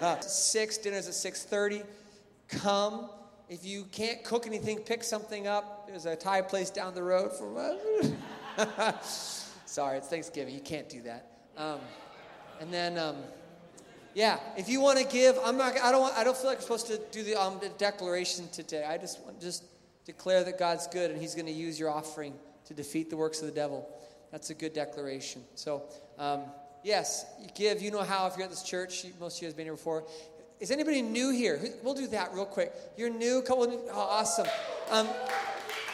Uh, six dinners at six thirty. Come. If you can't cook anything, pick something up. There's a Thai place down the road from. Sorry, it's Thanksgiving. You can't do that. Um, and then, um, yeah, if you want to give, I'm not. I don't. Want, I don't feel like I'm supposed to do the, um, the declaration today. I just want just declare that God's good and He's going to use your offering to defeat the works of the devil. That's a good declaration. So, um, yes, you give. You know how if you're at this church. Most of you have been here before. Is anybody new here? We'll do that real quick. You're new. Couple. Oh, awesome. Um,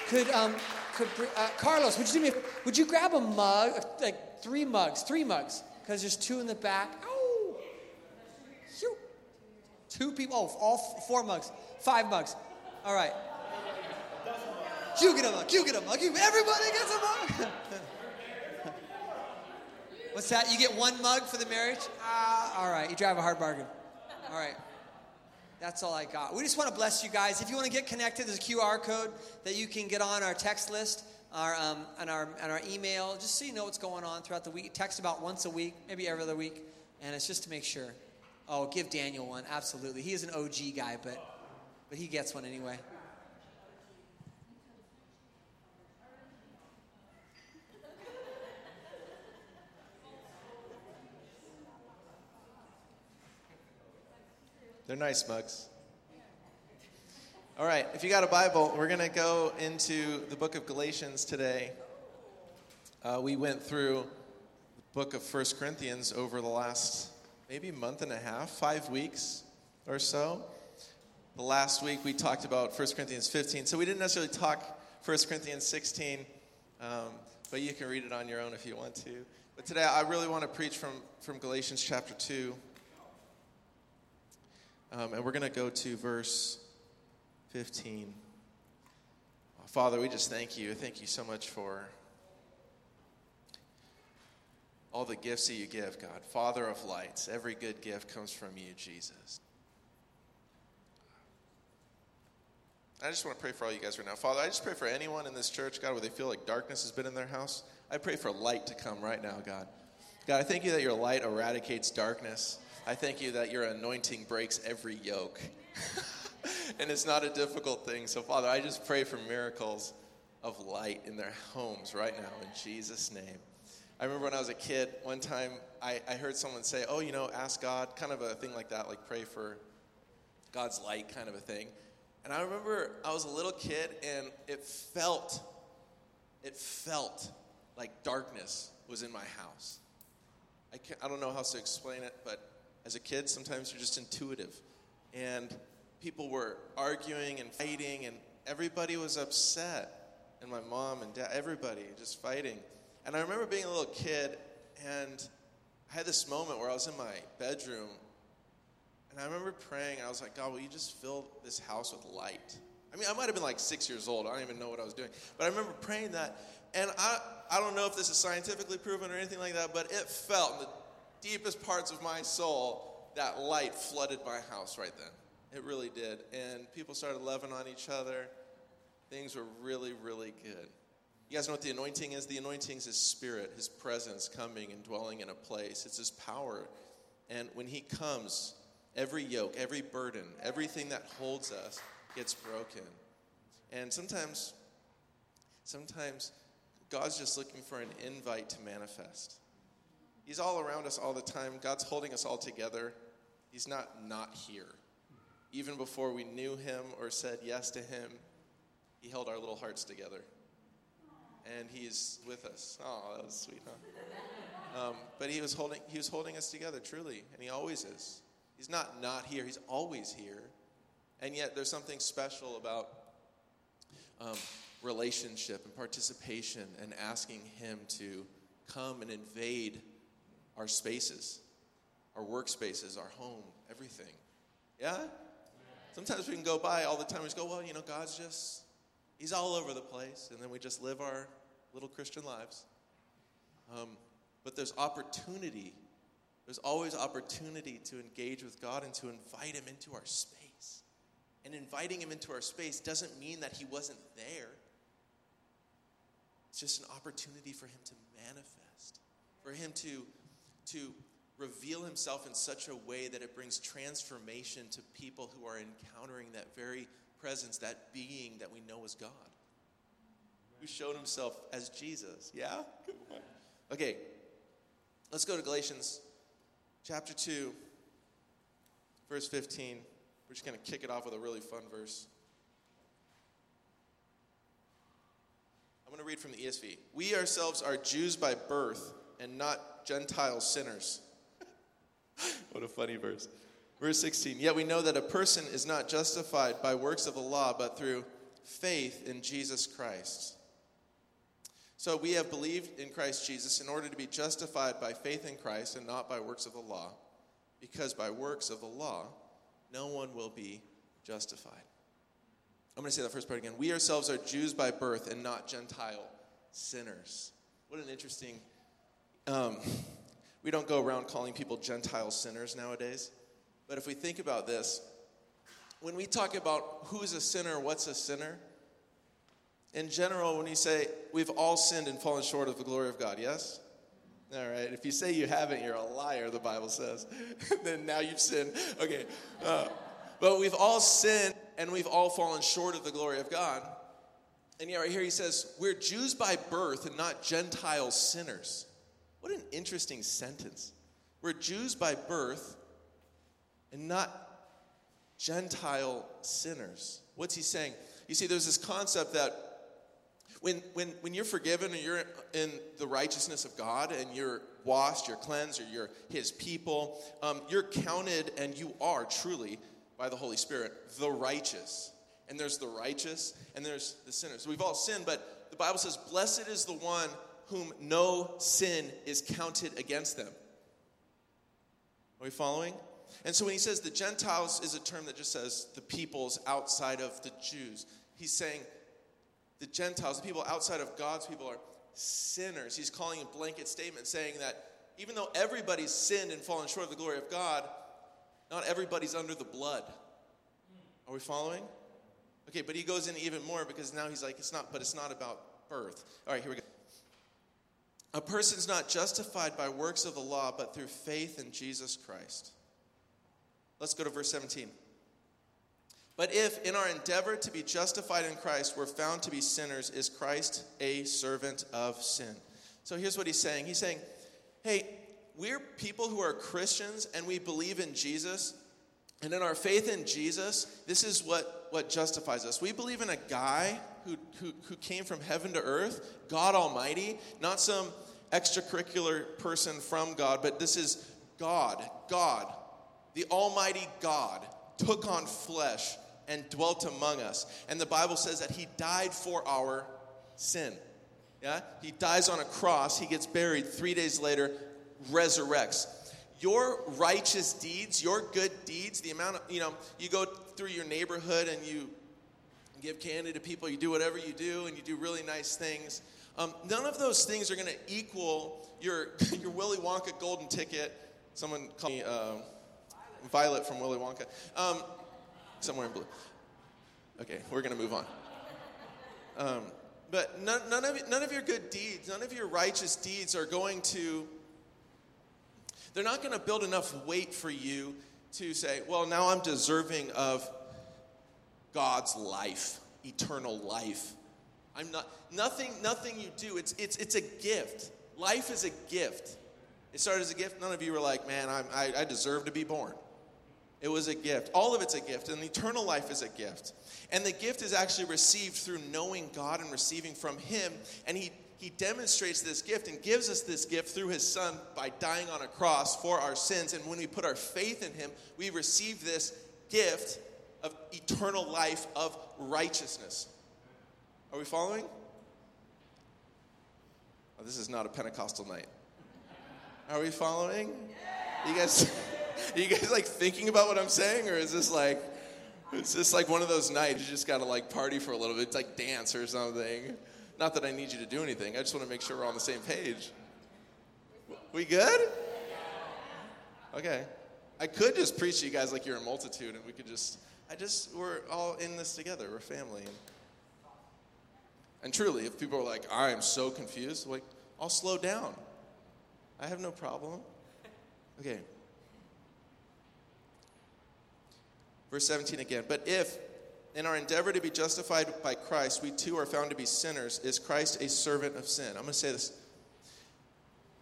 could um, could uh, Carlos? Would you do me? Would you grab a mug? Like three mugs. Three mugs. Because there's two in the back. Oh. Two people. Oh, all four mugs. Five mugs. All right. You get a mug. You get a mug. You, everybody gets a mug. What's that? You get one mug for the marriage? Ah, all right. You drive a hard bargain. All right. That's all I got. We just want to bless you guys. If you want to get connected, there's a QR code that you can get on our text list, our, um, and our, and our email, just so you know what's going on throughout the week. Text about once a week, maybe every other week, and it's just to make sure. Oh, give Daniel one. Absolutely. He is an OG guy, but, but he gets one anyway. They're nice mugs. All right, if you got a Bible, we're going to go into the book of Galatians today. Uh, we went through the book of First Corinthians over the last maybe month and a half, five weeks or so. The last week we talked about 1 Corinthians 15, so we didn't necessarily talk 1 Corinthians 16, um, but you can read it on your own if you want to. But today I really want to preach from, from Galatians chapter 2. Um, and we're going to go to verse 15. Father, we just thank you. Thank you so much for all the gifts that you give, God. Father of lights, every good gift comes from you, Jesus. I just want to pray for all you guys right now. Father, I just pray for anyone in this church, God, where they feel like darkness has been in their house. I pray for light to come right now, God. God, I thank you that your light eradicates darkness. I thank you that your anointing breaks every yoke. and it's not a difficult thing. So, Father, I just pray for miracles of light in their homes right now in Jesus' name. I remember when I was a kid, one time I, I heard someone say, Oh, you know, ask God, kind of a thing like that, like pray for God's light, kind of a thing. And I remember I was a little kid and it felt, it felt like darkness was in my house. I, I don't know how to explain it, but as a kid, sometimes you're just intuitive. And people were arguing and fighting, and everybody was upset. And my mom and dad, everybody just fighting. And I remember being a little kid, and I had this moment where I was in my bedroom, and I remember praying, I was like, God, will you just fill this house with light? I mean, I might have been like six years old. I don't even know what I was doing. But I remember praying that, and I, I don't know if this is scientifically proven or anything like that, but it felt deepest parts of my soul, that light flooded my house right then. It really did. And people started loving on each other. Things were really, really good. You guys know what the anointing is? The anointing is His Spirit, His presence coming and dwelling in a place. It's His power. And when He comes, every yoke, every burden, everything that holds us gets broken. And sometimes, sometimes God's just looking for an invite to manifest. He's all around us all the time. God's holding us all together. He's not not here. Even before we knew him or said yes to him, he held our little hearts together. And he's with us. Oh, that was sweet, huh? Um, but he was holding he was holding us together truly, and he always is. He's not not here. He's always here. And yet, there's something special about um, relationship and participation and asking him to come and invade our spaces, our workspaces, our home, everything. Yeah? Sometimes we can go by all the time and just go, well, you know, God's just, He's all over the place. And then we just live our little Christian lives. Um, but there's opportunity. There's always opportunity to engage with God and to invite Him into our space. And inviting Him into our space doesn't mean that He wasn't there, it's just an opportunity for Him to manifest, for Him to to reveal himself in such a way that it brings transformation to people who are encountering that very presence, that being that we know as God. Who showed himself as Jesus. Yeah? Okay, let's go to Galatians chapter 2, verse 15. We're just going to kick it off with a really fun verse. I'm going to read from the ESV. We ourselves are Jews by birth and not Gentile sinners. what a funny verse. Verse 16 Yet we know that a person is not justified by works of the law, but through faith in Jesus Christ. So we have believed in Christ Jesus in order to be justified by faith in Christ and not by works of the law, because by works of the law, no one will be justified. I'm going to say that first part again. We ourselves are Jews by birth and not Gentile sinners. What an interesting. Um, we don't go around calling people Gentile sinners nowadays. But if we think about this, when we talk about who's a sinner, what's a sinner, in general, when you say we've all sinned and fallen short of the glory of God, yes? All right. If you say you haven't, you're a liar, the Bible says. then now you've sinned. Okay. Uh, but we've all sinned and we've all fallen short of the glory of God. And yet, right here, he says, We're Jews by birth and not Gentile sinners. What an interesting sentence. We're Jews by birth and not Gentile sinners. What's he saying? You see, there's this concept that when, when, when you're forgiven and you're in the righteousness of God and you're washed, you're cleansed, or you're his people, um, you're counted and you are truly, by the Holy Spirit, the righteous. And there's the righteous and there's the sinners. We've all sinned, but the Bible says, Blessed is the one whom no sin is counted against them. Are we following? And so when he says the Gentiles is a term that just says the peoples outside of the Jews, he's saying the Gentiles, the people outside of God's people, are sinners. He's calling a blanket statement saying that even though everybody's sinned and fallen short of the glory of God, not everybody's under the blood. Are we following? Okay, but he goes in even more because now he's like, it's not, but it's not about birth. All right, here we go. A person's not justified by works of the law, but through faith in Jesus Christ. Let's go to verse 17. But if, in our endeavor to be justified in Christ, we're found to be sinners, is Christ a servant of sin? So here's what he's saying He's saying, hey, we're people who are Christians and we believe in Jesus. And in our faith in Jesus, this is what, what justifies us. We believe in a guy who, who, who came from heaven to earth, God Almighty, not some extracurricular person from God, but this is God, God, the Almighty God, took on flesh and dwelt among us. And the Bible says that he died for our sin. Yeah? He dies on a cross, he gets buried, three days later, resurrects. Your righteous deeds, your good deeds, the amount of, you know, you go through your neighborhood and you give candy to people, you do whatever you do, and you do really nice things. Um, none of those things are going to equal your, your Willy Wonka golden ticket. Someone called me uh, Violet from Willy Wonka. Um, somewhere in blue. Okay, we're going to move on. Um, but none, none, of, none of your good deeds, none of your righteous deeds are going to, they're not going to build enough weight for you to say, well, now I'm deserving of God's life, eternal life. I'm not, nothing, nothing you do, it's, it's, it's a gift. Life is a gift. It started as a gift. None of you were like, man, I'm, I, I deserve to be born. It was a gift. All of it's a gift, and eternal life is a gift. And the gift is actually received through knowing God and receiving from Him. And He, he demonstrates this gift and gives us this gift through His Son by dying on a cross for our sins. And when we put our faith in Him, we receive this gift of eternal life of righteousness. Are we following? Oh, this is not a Pentecostal night. Are we following? You guys. Are you guys like thinking about what I'm saying, or is this like, is this like one of those nights you just gotta like party for a little bit, it's like dance or something? Not that I need you to do anything. I just want to make sure we're on the same page. We good? Okay. I could just preach to you guys like you're a multitude, and we could just, I just, we're all in this together. We're family. And, truly, if people are like, I am so confused, like, I'll slow down. I have no problem. Okay. Verse 17 again. But if, in our endeavor to be justified by Christ, we too are found to be sinners, is Christ a servant of sin? I'm going to say this.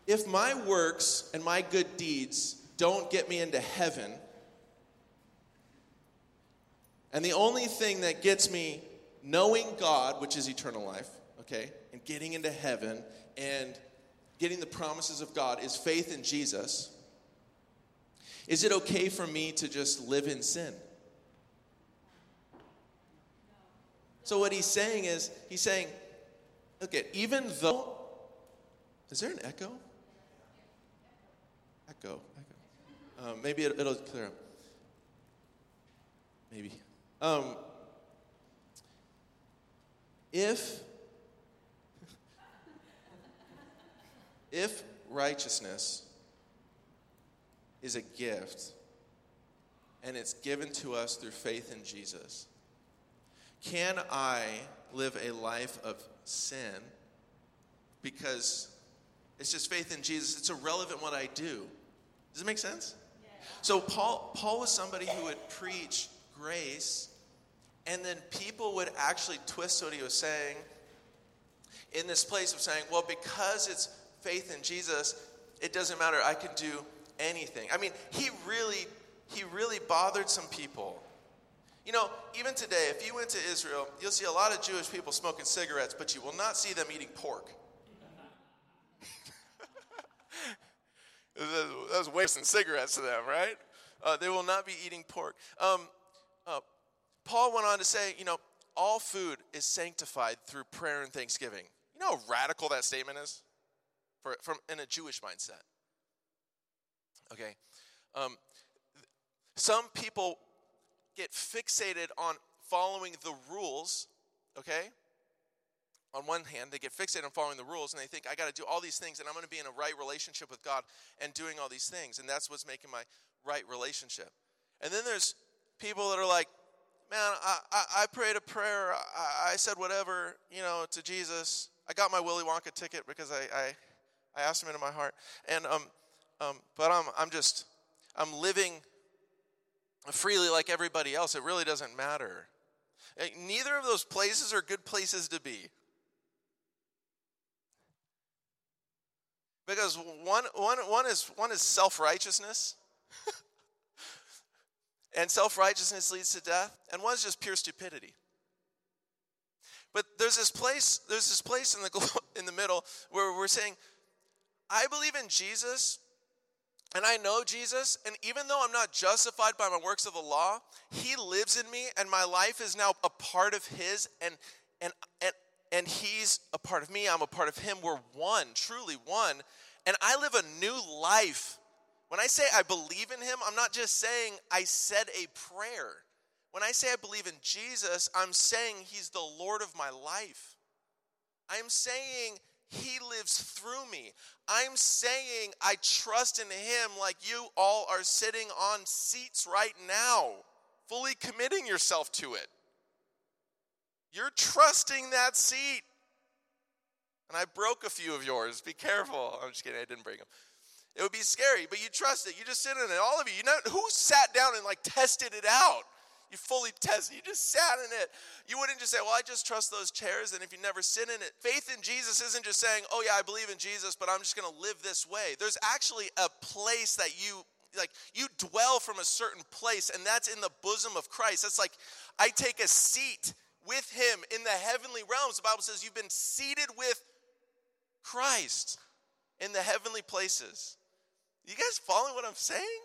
If my works and my good deeds don't get me into heaven, and the only thing that gets me knowing God, which is eternal life, okay, and getting into heaven and getting the promises of God is faith in Jesus, is it okay for me to just live in sin? So, what he's saying is, he's saying, okay, even though, is there an echo? Echo, echo. Um, maybe it, will clear up. Maybe. Um, if if righteousness is a gift and it's given to us through faith in Jesus, can I live a life of sin because it's just faith in Jesus? It's irrelevant what I do. Does it make sense? So Paul Paul was somebody who would preach grace and then people would actually twist what he was saying in this place of saying, well, because it's faith in Jesus, it doesn't matter. I can do anything. I mean, he really, he really bothered some people. You know, even today, if you went to Israel, you'll see a lot of Jewish people smoking cigarettes, but you will not see them eating pork. that was worse than cigarettes to them, right? Uh, they will not be eating pork. Um, Paul went on to say, you know, all food is sanctified through prayer and thanksgiving. You know how radical that statement is for, from in a Jewish mindset. Okay, um, some people get fixated on following the rules. Okay, on one hand, they get fixated on following the rules and they think, I got to do all these things and I'm going to be in a right relationship with God and doing all these things. And that's what's making my right relationship. And then there's people that are like, man, I, I, I prayed a prayer. I, I, said whatever, you know, to Jesus. I got my Willy Wonka ticket because I, I, I asked him into my heart. And, um, um, but I'm, I'm just, I'm living freely like everybody else. It really doesn't matter. Eh, neither of those places are good places to be. Because one, one, one is, one is self righteousness. and self righteousness leads to death, and one's just pure stupidity. But there's this place, there's this place in the in the middle where we're saying, I believe in Jesus, and I know Jesus, and even though I'm not justified by my works of the law, He lives in me, and my life is now a part of His, and and and and He's a part of me. I'm a part of Him. We're one, truly one, and I live a new life when I say I believe in him, I'm not just saying I said a prayer. When I say I believe in Jesus, I'm saying he's the Lord of my life. I'm saying he lives through me. I'm saying I trust in him like you all are sitting on seats right now, fully committing yourself to it. You're trusting that seat. And I broke a few of yours. Be careful. I'm just kidding, I didn't break them. It would be scary, but you trust it. You just sit in it. All of you, you know, who sat down and like tested it out? You fully tested. You just sat in it. You wouldn't just say, "Well, I just trust those chairs." And if you never sit in it, faith in Jesus isn't just saying, "Oh yeah, I believe in Jesus, but I'm just going to live this way." There's actually a place that you like you dwell from a certain place, and that's in the bosom of Christ. That's like I take a seat with Him in the heavenly realms. The Bible says you've been seated with Christ in the heavenly places. You guys following what I'm saying?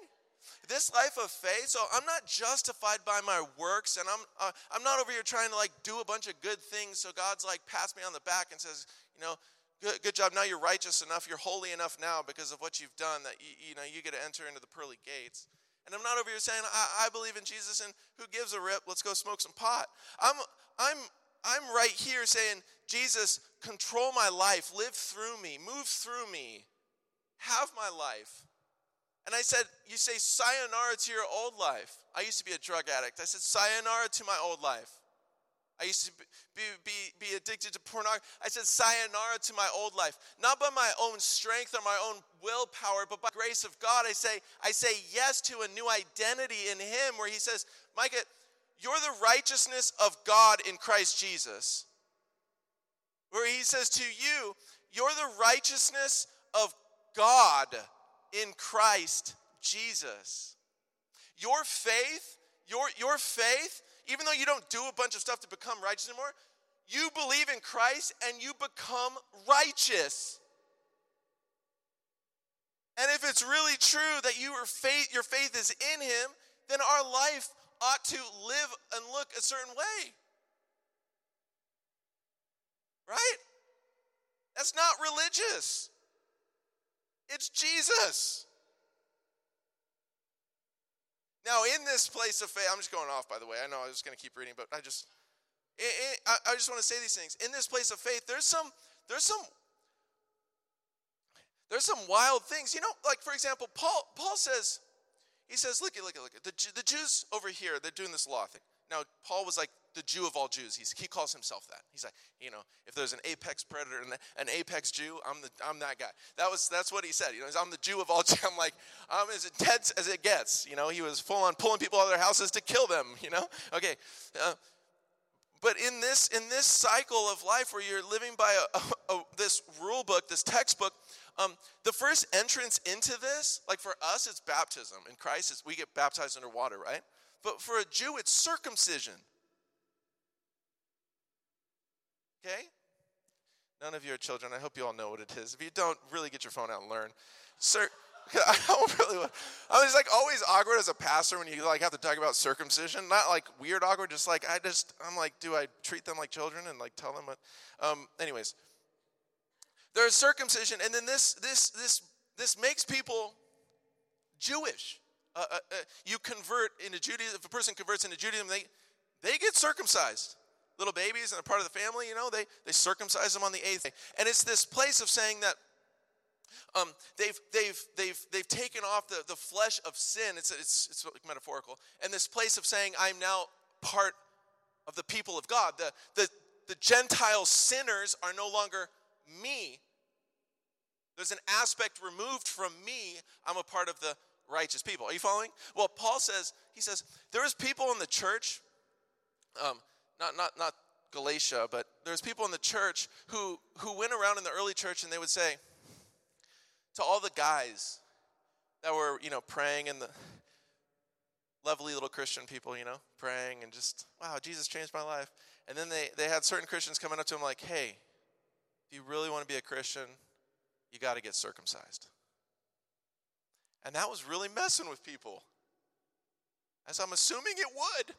This life of faith, so I'm not justified by my works, and I'm uh, I'm not over here trying to like do a bunch of good things. So God's like pats me on the back and says, you know, good, good job. Now you're righteous enough. You're holy enough now because of what you've done that you, you know you get to enter into the pearly gates. And I'm not over here saying I, I believe in Jesus and who gives a rip? Let's go smoke some pot. I'm I'm I'm right here saying, Jesus, control my life, live through me, move through me, have my life. And I said, You say sayonara to your old life. I used to be a drug addict. I said, sayonara to my old life. I used to be, be, be addicted to pornography. I said sayonara to my old life. Not by my own strength or my own willpower, but by grace of God. I say, I say yes to a new identity in Him where He says, Micah, you're the righteousness of God in Christ Jesus. Where He says to you, you're the righteousness of God in Christ Jesus. Your faith, your, your faith even though you don't do a bunch of stuff to become righteous anymore, you believe in Christ and you become righteous. And if it's really true that you faith, your faith is in Him, then our life ought to live and look a certain way. Right? That's not religious. It's Jesus. Now, in this place of faith, I'm just going off, by the way. I know I was going to keep reading, but I just, it, it, I, just want to say these things. In this place of faith, there's some, there's some, there's some wild things. You know, like for example, Paul, Paul says, he says, look at, look at, look at the, the Jews over here. They're doing this law thing. Now, Paul was like the Jew of all Jews. He's, he calls himself that. He's like, you know, if there's an apex predator and an apex Jew, I'm the I'm that guy. That was that's what he said. You know, I'm the Jew of all Jews. I'm like, I'm as intense as it gets. You know, he was full on pulling people out of their houses to kill them. You know, okay. Uh, but in this in this cycle of life where you're living by a, a, a, this rule book, this textbook, um, the first entrance into this, like for us, it's baptism. In Christ, is we get baptized under water, right? But for a Jew, it's circumcision. Okay? None of you are children. I hope you all know what it is. If you don't, really get your phone out and learn. Sir, I don't really. Want, I was like always awkward as a pastor when you like have to talk about circumcision. Not like weird awkward, just like I just I'm like, do I treat them like children and like tell them what? Um, anyways, there's circumcision, and then this this this this makes people Jewish. Uh, uh, uh, you convert into Judaism. If a person converts into Judaism, they they get circumcised little babies and a part of the family, you know, they, they circumcise them on the eighth day. And it's this place of saying that um, they've, they've, they've, they've taken off the, the flesh of sin. It's, it's, it's metaphorical. And this place of saying, I'm now part of the people of God. The, the, the Gentile sinners are no longer me. There's an aspect removed from me. I'm a part of the righteous people. Are you following? Well, Paul says, he says, there is people in the church um, not, not, not Galatia, but there's people in the church who, who went around in the early church and they would say to all the guys that were, you know, praying and the lovely little Christian people, you know, praying and just, wow, Jesus changed my life. And then they, they had certain Christians coming up to them like, hey, if you really want to be a Christian, you got to get circumcised. And that was really messing with people. As I'm assuming it would.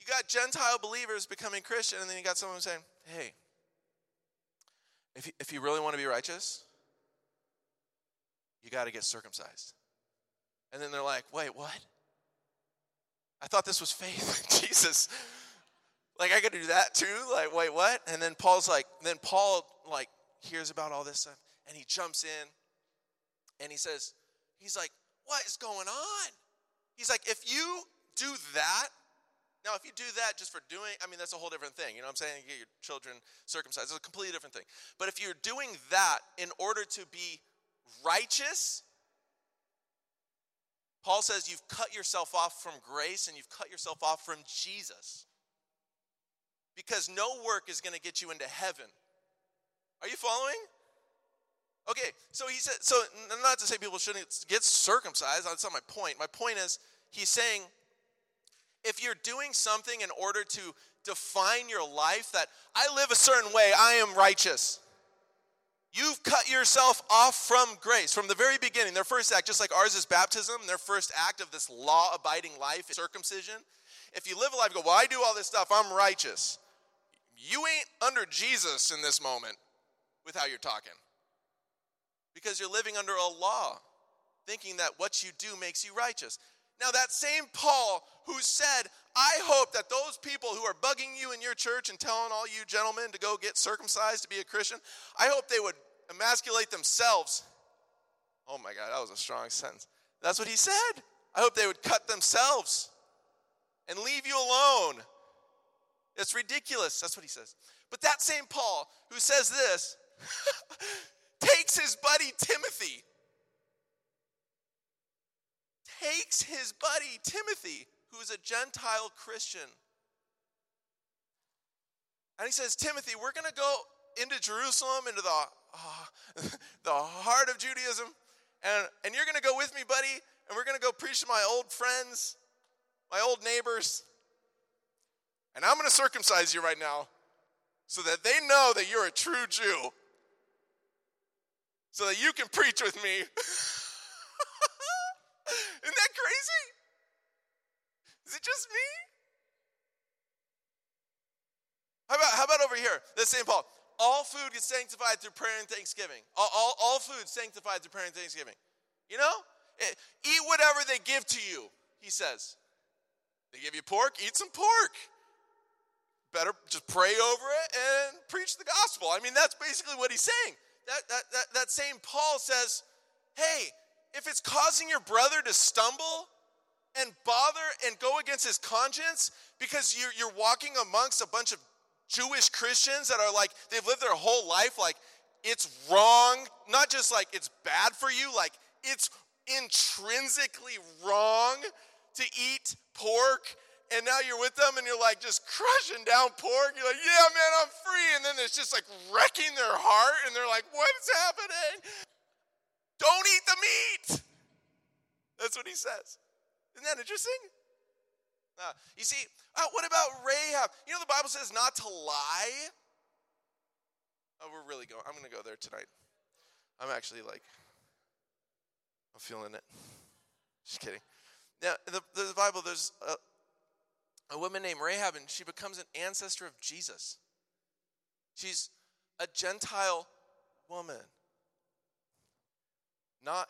You got Gentile believers becoming Christian, and then you got someone saying, hey, if you, if you really want to be righteous, you got to get circumcised. And then they're like, wait, what? I thought this was faith. Jesus. Like, I to do that too? Like, wait, what? And then Paul's like, then Paul, like, hears about all this stuff, and he jumps in, and he says, he's like, what is going on? He's like, if you do that, now, if you do that just for doing, I mean, that's a whole different thing. You know what I'm saying? You get your children circumcised. It's a completely different thing. But if you're doing that in order to be righteous, Paul says you've cut yourself off from grace and you've cut yourself off from Jesus. Because no work is going to get you into heaven. Are you following? Okay, so he said, so not to say people shouldn't get circumcised, that's not my point. My point is, he's saying, if you're doing something in order to define your life that I live a certain way, I am righteous. You've cut yourself off from grace from the very beginning. Their first act, just like ours is baptism, their first act of this law abiding life is circumcision. If you live a life, go, well, I do all this stuff, I'm righteous. You ain't under Jesus in this moment with how you're talking. Because you're living under a law, thinking that what you do makes you righteous. Now, that same Paul who said, I hope that those people who are bugging you in your church and telling all you gentlemen to go get circumcised to be a Christian, I hope they would emasculate themselves. Oh my God, that was a strong sentence. That's what he said. I hope they would cut themselves and leave you alone. It's ridiculous. That's what he says. But that same Paul who says this takes his buddy Timothy, takes his buddy Timothy, who is a Gentile Christian, and he says, Timothy, we're going to go into Jerusalem, into the, uh, the heart of Judaism, and, and you're going to go with me, buddy, and we're going to go preach to my old friends, my old neighbors. And I'm going to circumcise you right now so that they know that you're a true Jew, so that you can preach with me. Isn't that crazy? Is it just me? How about, how about over here? The St. Paul. All food is sanctified through prayer and thanksgiving. All, all, all food sanctified through prayer and thanksgiving. You know? Eh, eat whatever they give to you, he says. They give you pork, eat some pork better just pray over it and preach the gospel. I mean, that's basically what he's saying. That, that, that, that same Paul says, hey, if it's causing your brother to stumble and bother and go against his conscience because you're, you're walking amongst a bunch of Jewish Christians that are like, they've lived their whole life like it's wrong, not just like it's bad for you, like it's intrinsically wrong to eat pork and now you're with them and you're like just crushing down pork. You're like, yeah, man, I'm free. And then it's just like wrecking their heart and they're like, what's happening? Don't eat the meat. That's what he says. Isn't that interesting? Uh, you see, uh, what about Rahab? You know, the Bible says not to lie. Oh, we're really going. I'm going to go there tonight. I'm actually like, I'm feeling it. Just kidding. Now, the, the Bible, there's a, a woman named Rahab, and she becomes an ancestor of Jesus. She's a Gentile woman. Not,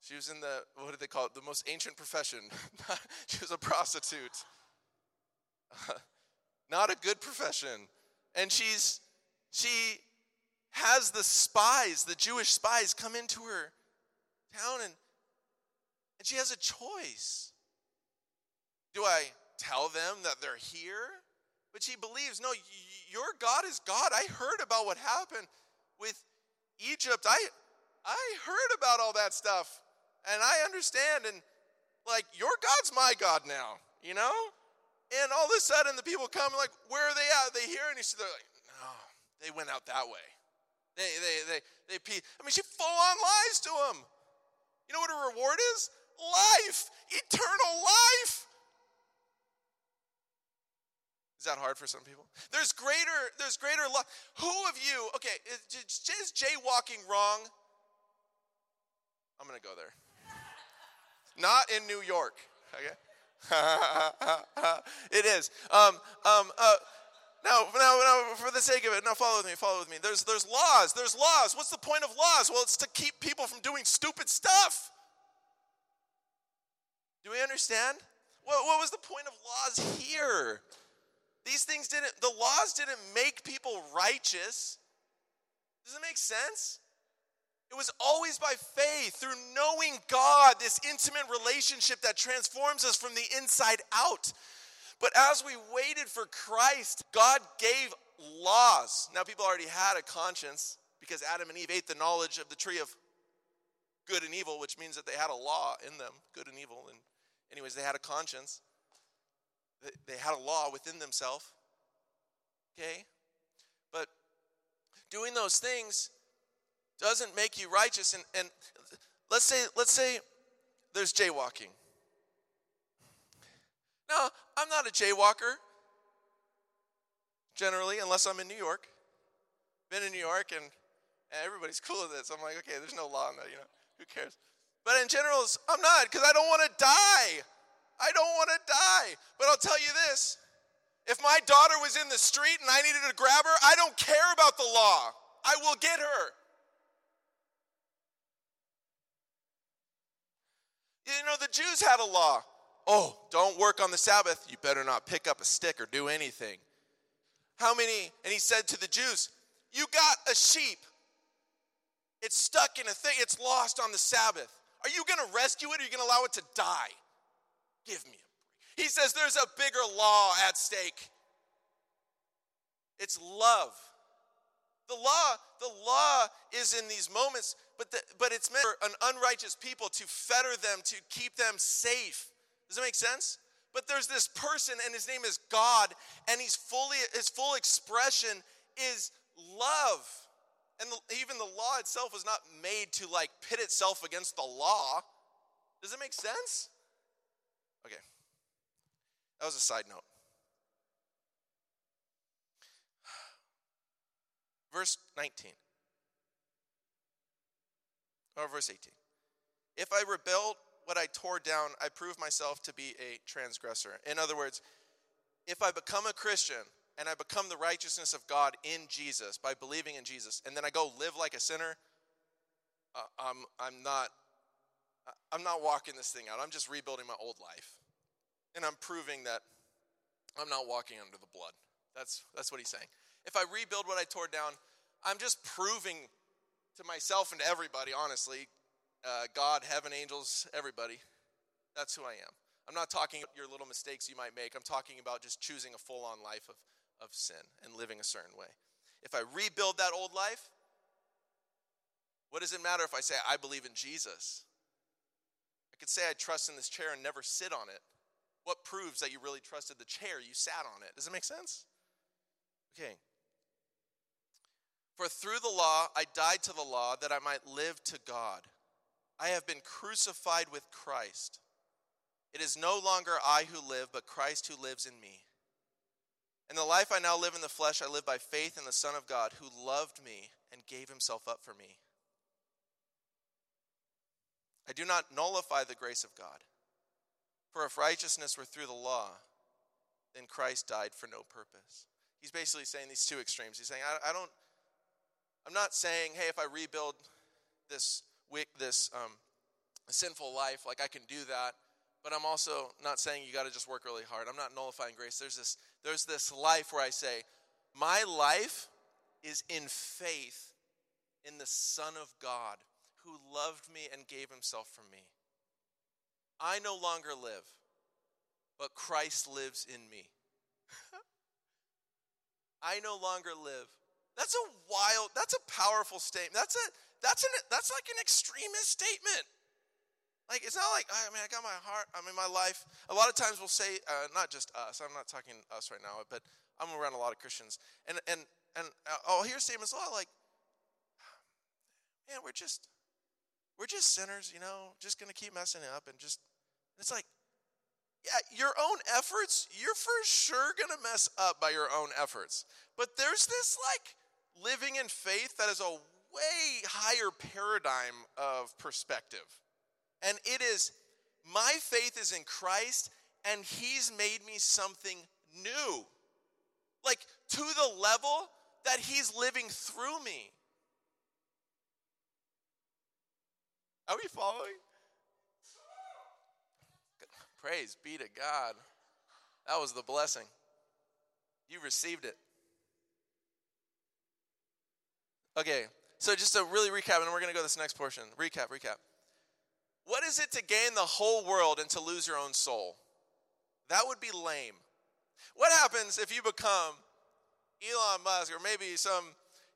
she was in the, what do they call it, the most ancient profession. she was a prostitute. Not a good profession. And she's, she has the spies, the Jewish spies, come into her town, and, and she has a choice. Do I tell them that they're here. But she believes, no, your God is God. I heard about what happened with Egypt. I, I heard about all that stuff. And I understand. And like, your God's my God now, you know? And all of a sudden, the people come, like, where are they at? They here? And they're like, no, they went out that way. They, they, they, they, I mean, she full on lies to them. You know what her reward is? Life, eternal life. Is that hard for some people? There's greater, there's greater love. Who of you, okay, is, is jaywalking wrong? I'm gonna go there. Not in New York, okay? it is. Um, um, uh, now, now, now, for the sake of it, now follow with me, follow with me. There's, there's laws, there's laws. What's the point of laws? Well, it's to keep people from doing stupid stuff. Do we understand? What, what was the point of laws here? These things didn't, the laws didn't make people righteous. Does it make sense? It was always by faith, through knowing God, this intimate relationship that transforms us from the inside out. But as we waited for Christ, God gave laws. Now, people already had a conscience because Adam and Eve ate the knowledge of the tree of good and evil, which means that they had a law in them, good and evil. And, anyways, they had a conscience. They had a law within themselves. Okay? But doing those things doesn't make you righteous. And, and let's say, let's say there's jaywalking. Now, I'm not a jaywalker, generally, unless I'm in New York. Been in New York and, and everybody's cool with this. I'm like, okay, there's no law on that, you know, who cares? But in general, I'm not because I don't want to die. I don't want to die. But I'll tell you this if my daughter was in the street and I needed to grab her, I don't care about the law. I will get her. You know, the Jews had a law. Oh, don't work on the Sabbath. You better not pick up a stick or do anything. How many? And he said to the Jews, You got a sheep. It's stuck in a thing, it's lost on the Sabbath. Are you going to rescue it or are you going to allow it to die? Give me a break. He says there's a bigger law at stake. It's love. The law, the law is in these moments, but, the, but it's meant for an unrighteous people to fetter them, to keep them safe. Does that make sense? But there's this person, and his name is God, and he's fully his full expression is love. And the, even the law itself was not made to like pit itself against the law. Does it make sense? Okay. That was a side note. Verse 19. Or verse 18. If I rebelled what I tore down, I prove myself to be a transgressor. In other words, if I become a Christian and I become the righteousness of God in Jesus by believing in Jesus, and then I go live like a sinner, uh, I'm, I'm not I'm not walking this thing out. I'm just rebuilding my old life. And I'm proving that I'm not walking under the blood. That's, that's what he's saying. If I rebuild what I tore down, I'm just proving to myself and to everybody, honestly, uh, God, heaven, angels, everybody, that's who I am. I'm not talking about your little mistakes you might make. I'm talking about just choosing a full on life of, of sin and living a certain way. If I rebuild that old life, what does it matter if I say I believe in Jesus? I could say I trust in this chair and never sit on it. What proves that you really trusted the chair you sat on it? Does it make sense? Okay. For through the law I died to the law that I might live to God. I have been crucified with Christ. It is no longer I who live, but Christ who lives in me. In the life I now live in the flesh, I live by faith in the Son of God, who loved me and gave himself up for me. I do not nullify the grace of God. For if righteousness were through the law, then Christ died for no purpose. He's basically saying these two extremes. He's saying, I, I don't, I'm not saying, hey, if I rebuild this this um, sinful life, like I can do that. But I'm also not saying you got to just work really hard. I'm not nullifying grace. There's this, there's this life where I say, my life is in faith in the Son of God who loved me and gave himself for me. I no longer live, but Christ lives in me. I no longer live. That's a wild, that's a powerful statement. That's a that's an that's like an extremist statement. Like it's not like I mean I got my heart. I mean my life. A lot of times we'll say uh, not just us. I'm not talking us right now, but I'm around a lot of Christians, and and and uh, I'll hear statements a lot like, "Man, we're just we're just sinners, you know, just gonna keep messing up and just." It's like, yeah, your own efforts. You're for sure gonna mess up by your own efforts, but there's this like living in faith that is a way higher paradigm of perspective. And it is my faith is in Christ and he's made me something new. Like to the level that he's living through me. Are we following? Praise be to God. That was the blessing. You received it. Okay, so just to really recap, and we're going to go to this next portion. Recap, recap. What is it to gain the whole world and to lose your own soul? That would be lame. What happens if you become Elon Musk or maybe some,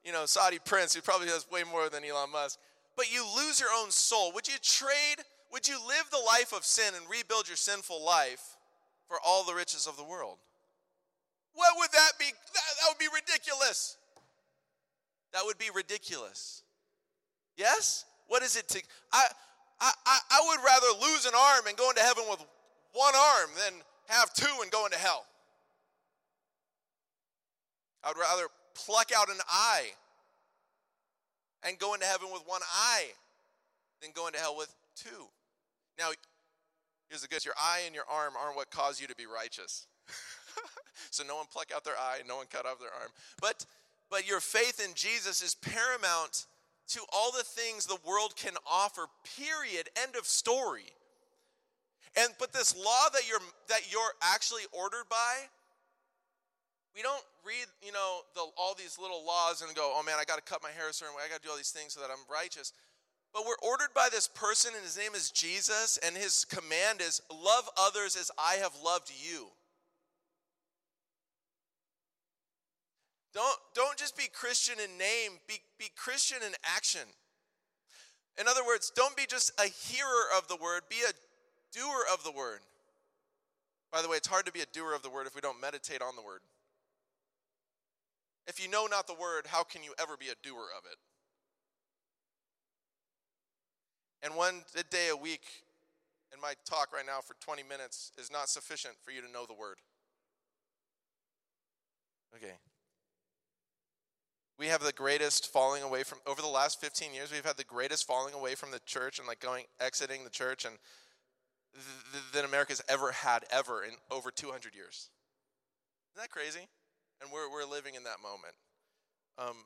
you know, Saudi prince who probably has way more than Elon Musk, but you lose your own soul? Would you trade, would you live the life of sin and rebuild your sinful life for all the riches of the world? What would that be? That, that would be ridiculous. That would be ridiculous. Yes? What is it to I I I would rather lose an arm and go into heaven with one arm than have two and go into hell. I would rather pluck out an eye and go into heaven with one eye than go into hell with two. Now, here's the good your eye and your arm aren't what cause you to be righteous. so no one pluck out their eye, no one cut off their arm. But but your faith in Jesus is paramount to all the things the world can offer. Period. End of story. And but this law that you're that you're actually ordered by, we don't read, you know, the, all these little laws and go, oh man, I got to cut my hair a certain way. I got to do all these things so that I'm righteous. But we're ordered by this person, and his name is Jesus, and his command is love others as I have loved you. Don't, don't just be Christian in name, be, be Christian in action. In other words, don't be just a hearer of the word, be a doer of the word. By the way, it's hard to be a doer of the word if we don't meditate on the word. If you know not the word, how can you ever be a doer of it? And one day a week in my talk right now for 20 minutes is not sufficient for you to know the word. Okay. We have the greatest falling away from over the last 15 years we've had the greatest falling away from the church and like going exiting the church and th- than America's ever had ever in over 200 years. Isn't that crazy? And we're we're living in that moment. Um,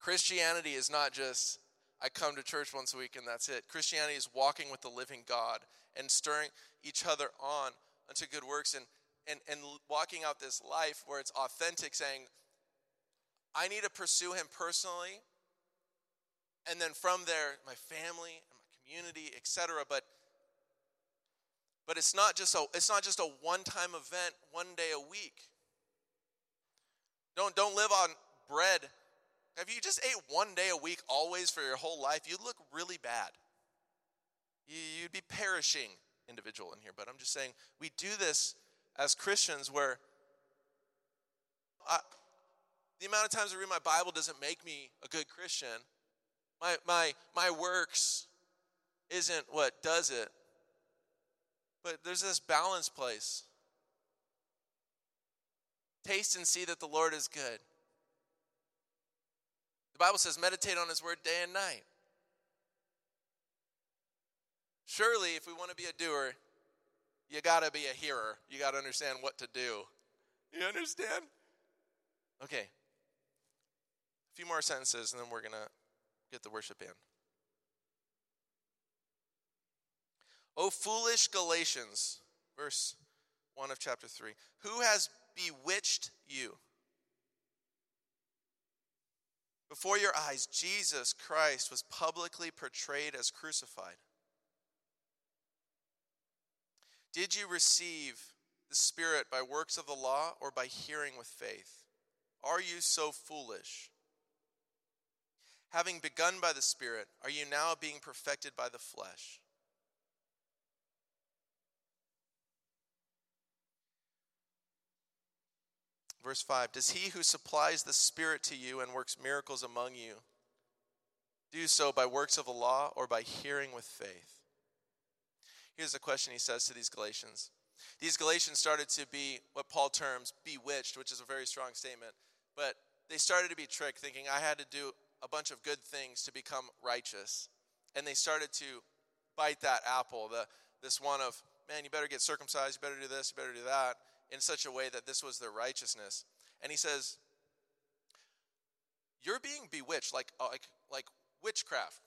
Christianity is not just I come to church once a week and that's it. Christianity is walking with the living God and stirring each other on unto good works and and, and walking out this life where it's authentic, saying, I need to pursue him personally. And then from there, my family and my community, etc. But but it's not just a it's not just a one-time event, one day a week. Don't don't live on bread. If you just ate one day a week always for your whole life, you'd look really bad. You'd be perishing individual in here. But I'm just saying we do this as Christians where I, the amount of times I read my Bible doesn't make me a good Christian. My, my, my works isn't what does it. But there's this balance place. Taste and see that the Lord is good. The Bible says, meditate on His word day and night. Surely, if we want to be a doer, you got to be a hearer. You got to understand what to do. You understand? Okay. Few more sentences, and then we're going to get the worship in. O foolish Galatians, verse 1 of chapter 3. Who has bewitched you? Before your eyes, Jesus Christ was publicly portrayed as crucified. Did you receive the Spirit by works of the law or by hearing with faith? Are you so foolish? Having begun by the Spirit, are you now being perfected by the flesh? Verse 5 Does he who supplies the Spirit to you and works miracles among you do so by works of the law or by hearing with faith? Here's the question he says to these Galatians. These Galatians started to be what Paul terms bewitched, which is a very strong statement, but they started to be tricked, thinking I had to do a bunch of good things to become righteous. And they started to bite that apple, the, this one of, man, you better get circumcised, you better do this, you better do that, in such a way that this was their righteousness. And he says, You're being bewitched, like, uh, like, like witchcraft.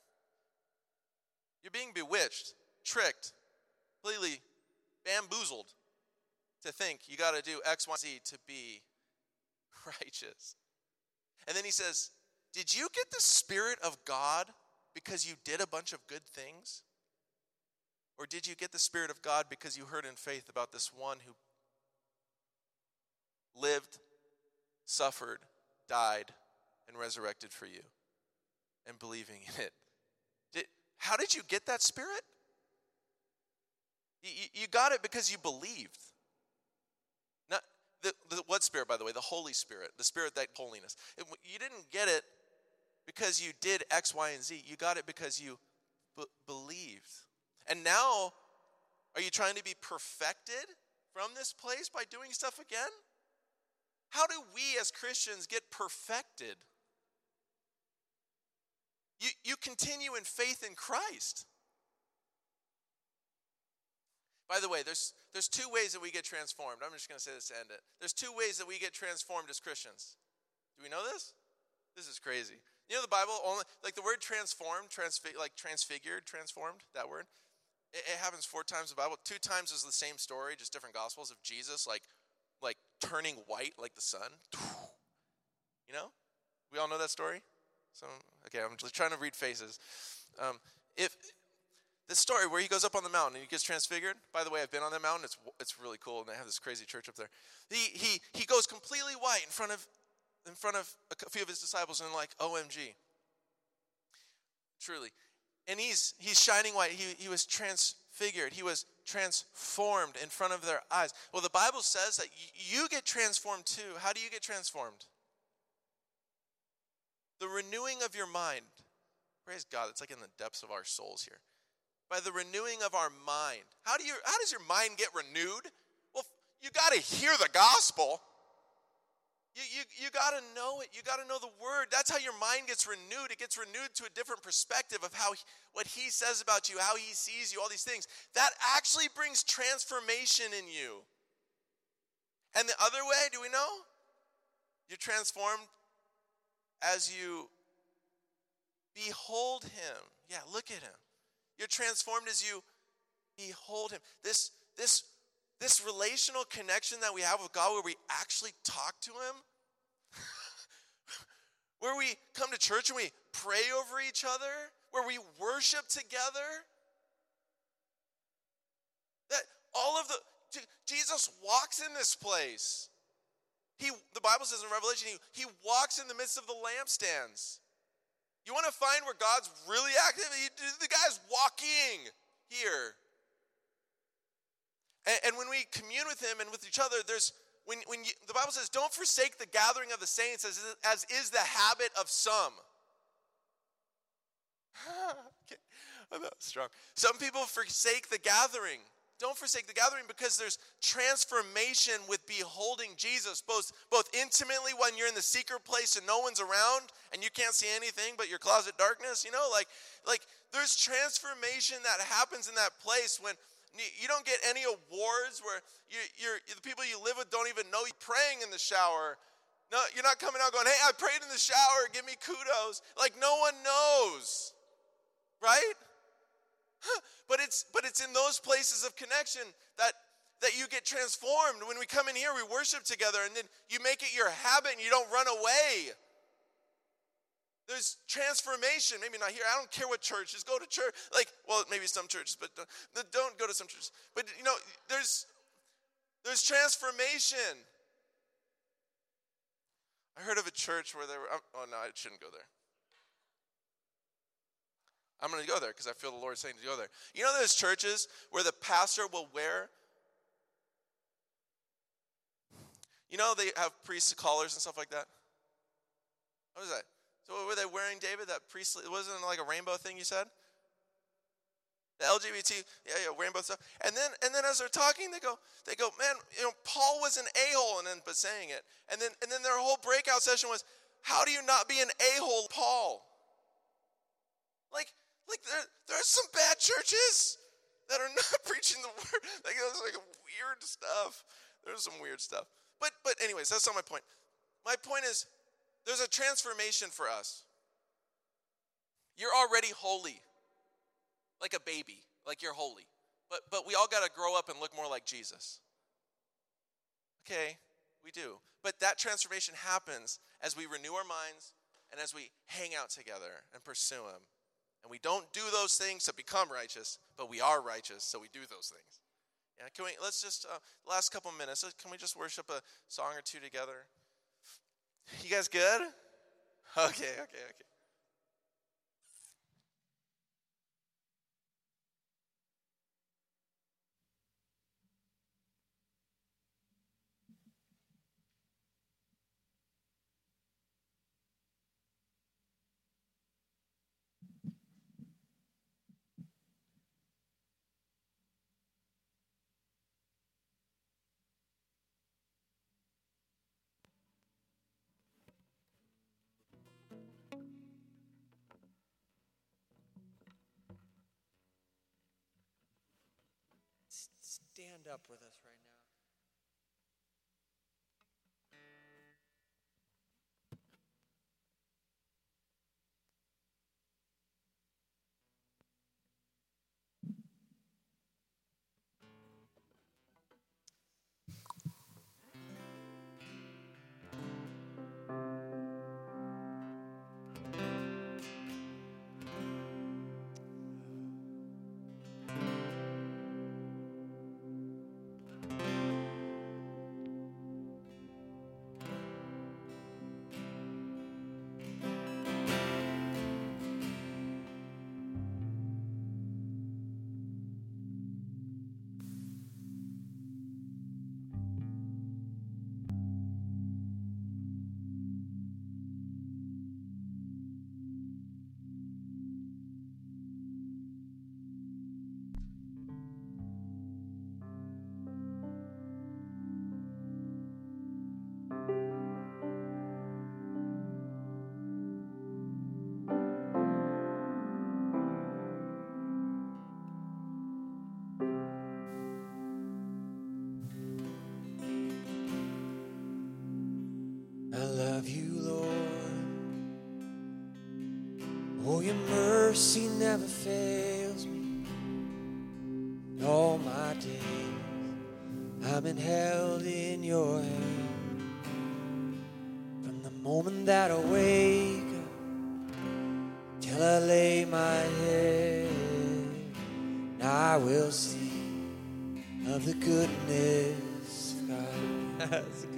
You're being bewitched, tricked, completely bamboozled to think you got to do X, Y, Z to be righteous. And then he says, Did you get the Spirit of God because you did a bunch of good things? Or did you get the Spirit of God because you heard in faith about this one who lived, suffered, died, and resurrected for you and believing in it? Did, how did you get that Spirit? You, you got it because you believed. Not the, the, what spirit, by the way? The Holy Spirit, the spirit that holiness. It, you didn't get it because you did X, Y, and Z. You got it because you b- believed. And now, are you trying to be perfected from this place by doing stuff again? How do we as Christians get perfected? You, you continue in faith in Christ. By the way, there's, there's two ways that we get transformed. I'm just going to say this to end it. There's two ways that we get transformed as Christians. Do we know this? This is crazy. You know the Bible only like the word transformed, like transfigured, transformed. That word, it, it happens four times in the Bible. Two times is the same story, just different gospels of Jesus, like like turning white like the sun. You know, we all know that story. So okay, I'm just trying to read faces. Um, if this story where he goes up on the mountain and he gets transfigured. By the way, I've been on that mountain. It's, it's really cool, and they have this crazy church up there. He, he, he goes completely white in front of in front of a few of his disciples and like, OMG. Truly. And he's he's shining white. He, he was transfigured. He was transformed in front of their eyes. Well, the Bible says that you get transformed too. How do you get transformed? The renewing of your mind. Praise God, it's like in the depths of our souls here. By the renewing of our mind. How do you how does your mind get renewed? Well, you got to hear the gospel. You, you, you got to know it. You got to know the word. That's how your mind gets renewed. It gets renewed to a different perspective of how what he says about you, how he sees you, all these things. That actually brings transformation in you. And the other way, do we know? You're transformed as you behold him. Yeah, look at him. You're transformed as you behold him. This this this relational connection that we have with God where we actually talk to Him, where we come to church and we pray over each other, where we worship together. That all of the, Jesus walks in this place. He, the Bible says in Revelation, he, he walks in the midst of the lampstands. You want to find where God's really active? He, the guy's walking here. And, and when we commune with Him and with each other, there's when, when you, the Bible says, don't forsake the gathering of the saints as, as is the habit of some. I'm not strong. Some people forsake the gathering. Don't forsake the gathering because there's transformation with beholding Jesus, both, both intimately when you're in the secret place and no one's around and you can't see anything but your closet darkness, you know, like, like there's transformation that happens in that place when you don't get any awards where you, the people you live with don't even know you're praying in the shower. No, you're not coming out going, hey, I prayed in the shower, give me kudos. Like no one knows, right? But it's but it's in those places of connection that that you get transformed. When we come in here, we worship together, and then you make it your habit and you don't run away. There's transformation. Maybe not here. I don't care what church. Just go to church. Like, well, maybe some churches, but don't go to some churches. But you know, there's there's transformation. I heard of a church where they were. Oh no, I shouldn't go there. I'm going to go there because I feel the Lord saying to go there. You know, there's churches where the pastor will wear. You know, they have priests collars and stuff like that. What is that? So were they wearing, David, that priestly, it wasn't like a rainbow thing you said? The LGBT, yeah, yeah, rainbow stuff. And then, and then as they're talking, they go, they go, man, you know, Paul was an a-hole, and then but saying it. And then, and then their whole breakout session was, how do you not be an a-hole, Paul? Like, like there, there are some bad churches that are not preaching the word. Like, there's like weird stuff. There's some weird stuff. But, but anyways, that's not my point. My point is, there's a transformation for us. You're already holy, like a baby, like you're holy. But, but we all got to grow up and look more like Jesus. Okay, we do. But that transformation happens as we renew our minds and as we hang out together and pursue Him. And we don't do those things to become righteous, but we are righteous, so we do those things. Yeah, can we, let's just, uh, last couple minutes, can we just worship a song or two together? You guys good? Okay, okay, okay. Stand up with us right now.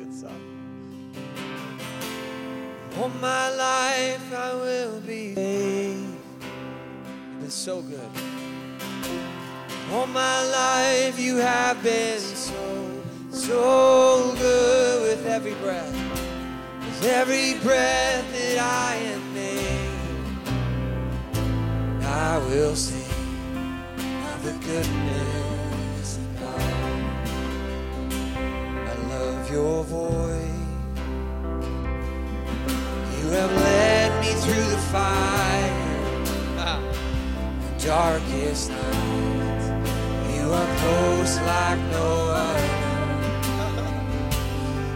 Good song. All my life I will be. You've been so good. All my life you have been so, so good with every breath. With every breath that I am made, I will sing of the goodness voice. You have led me through the fire, the darkest night. You are close like no other.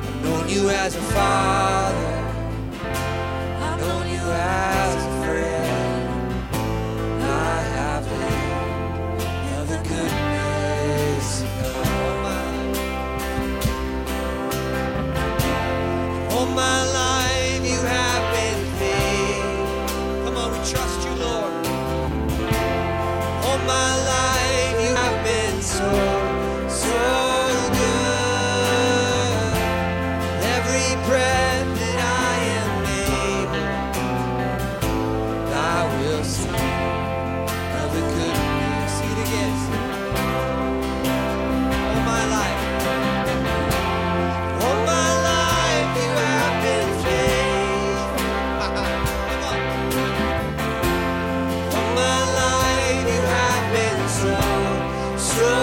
I've known you as a father. I've known you as my life.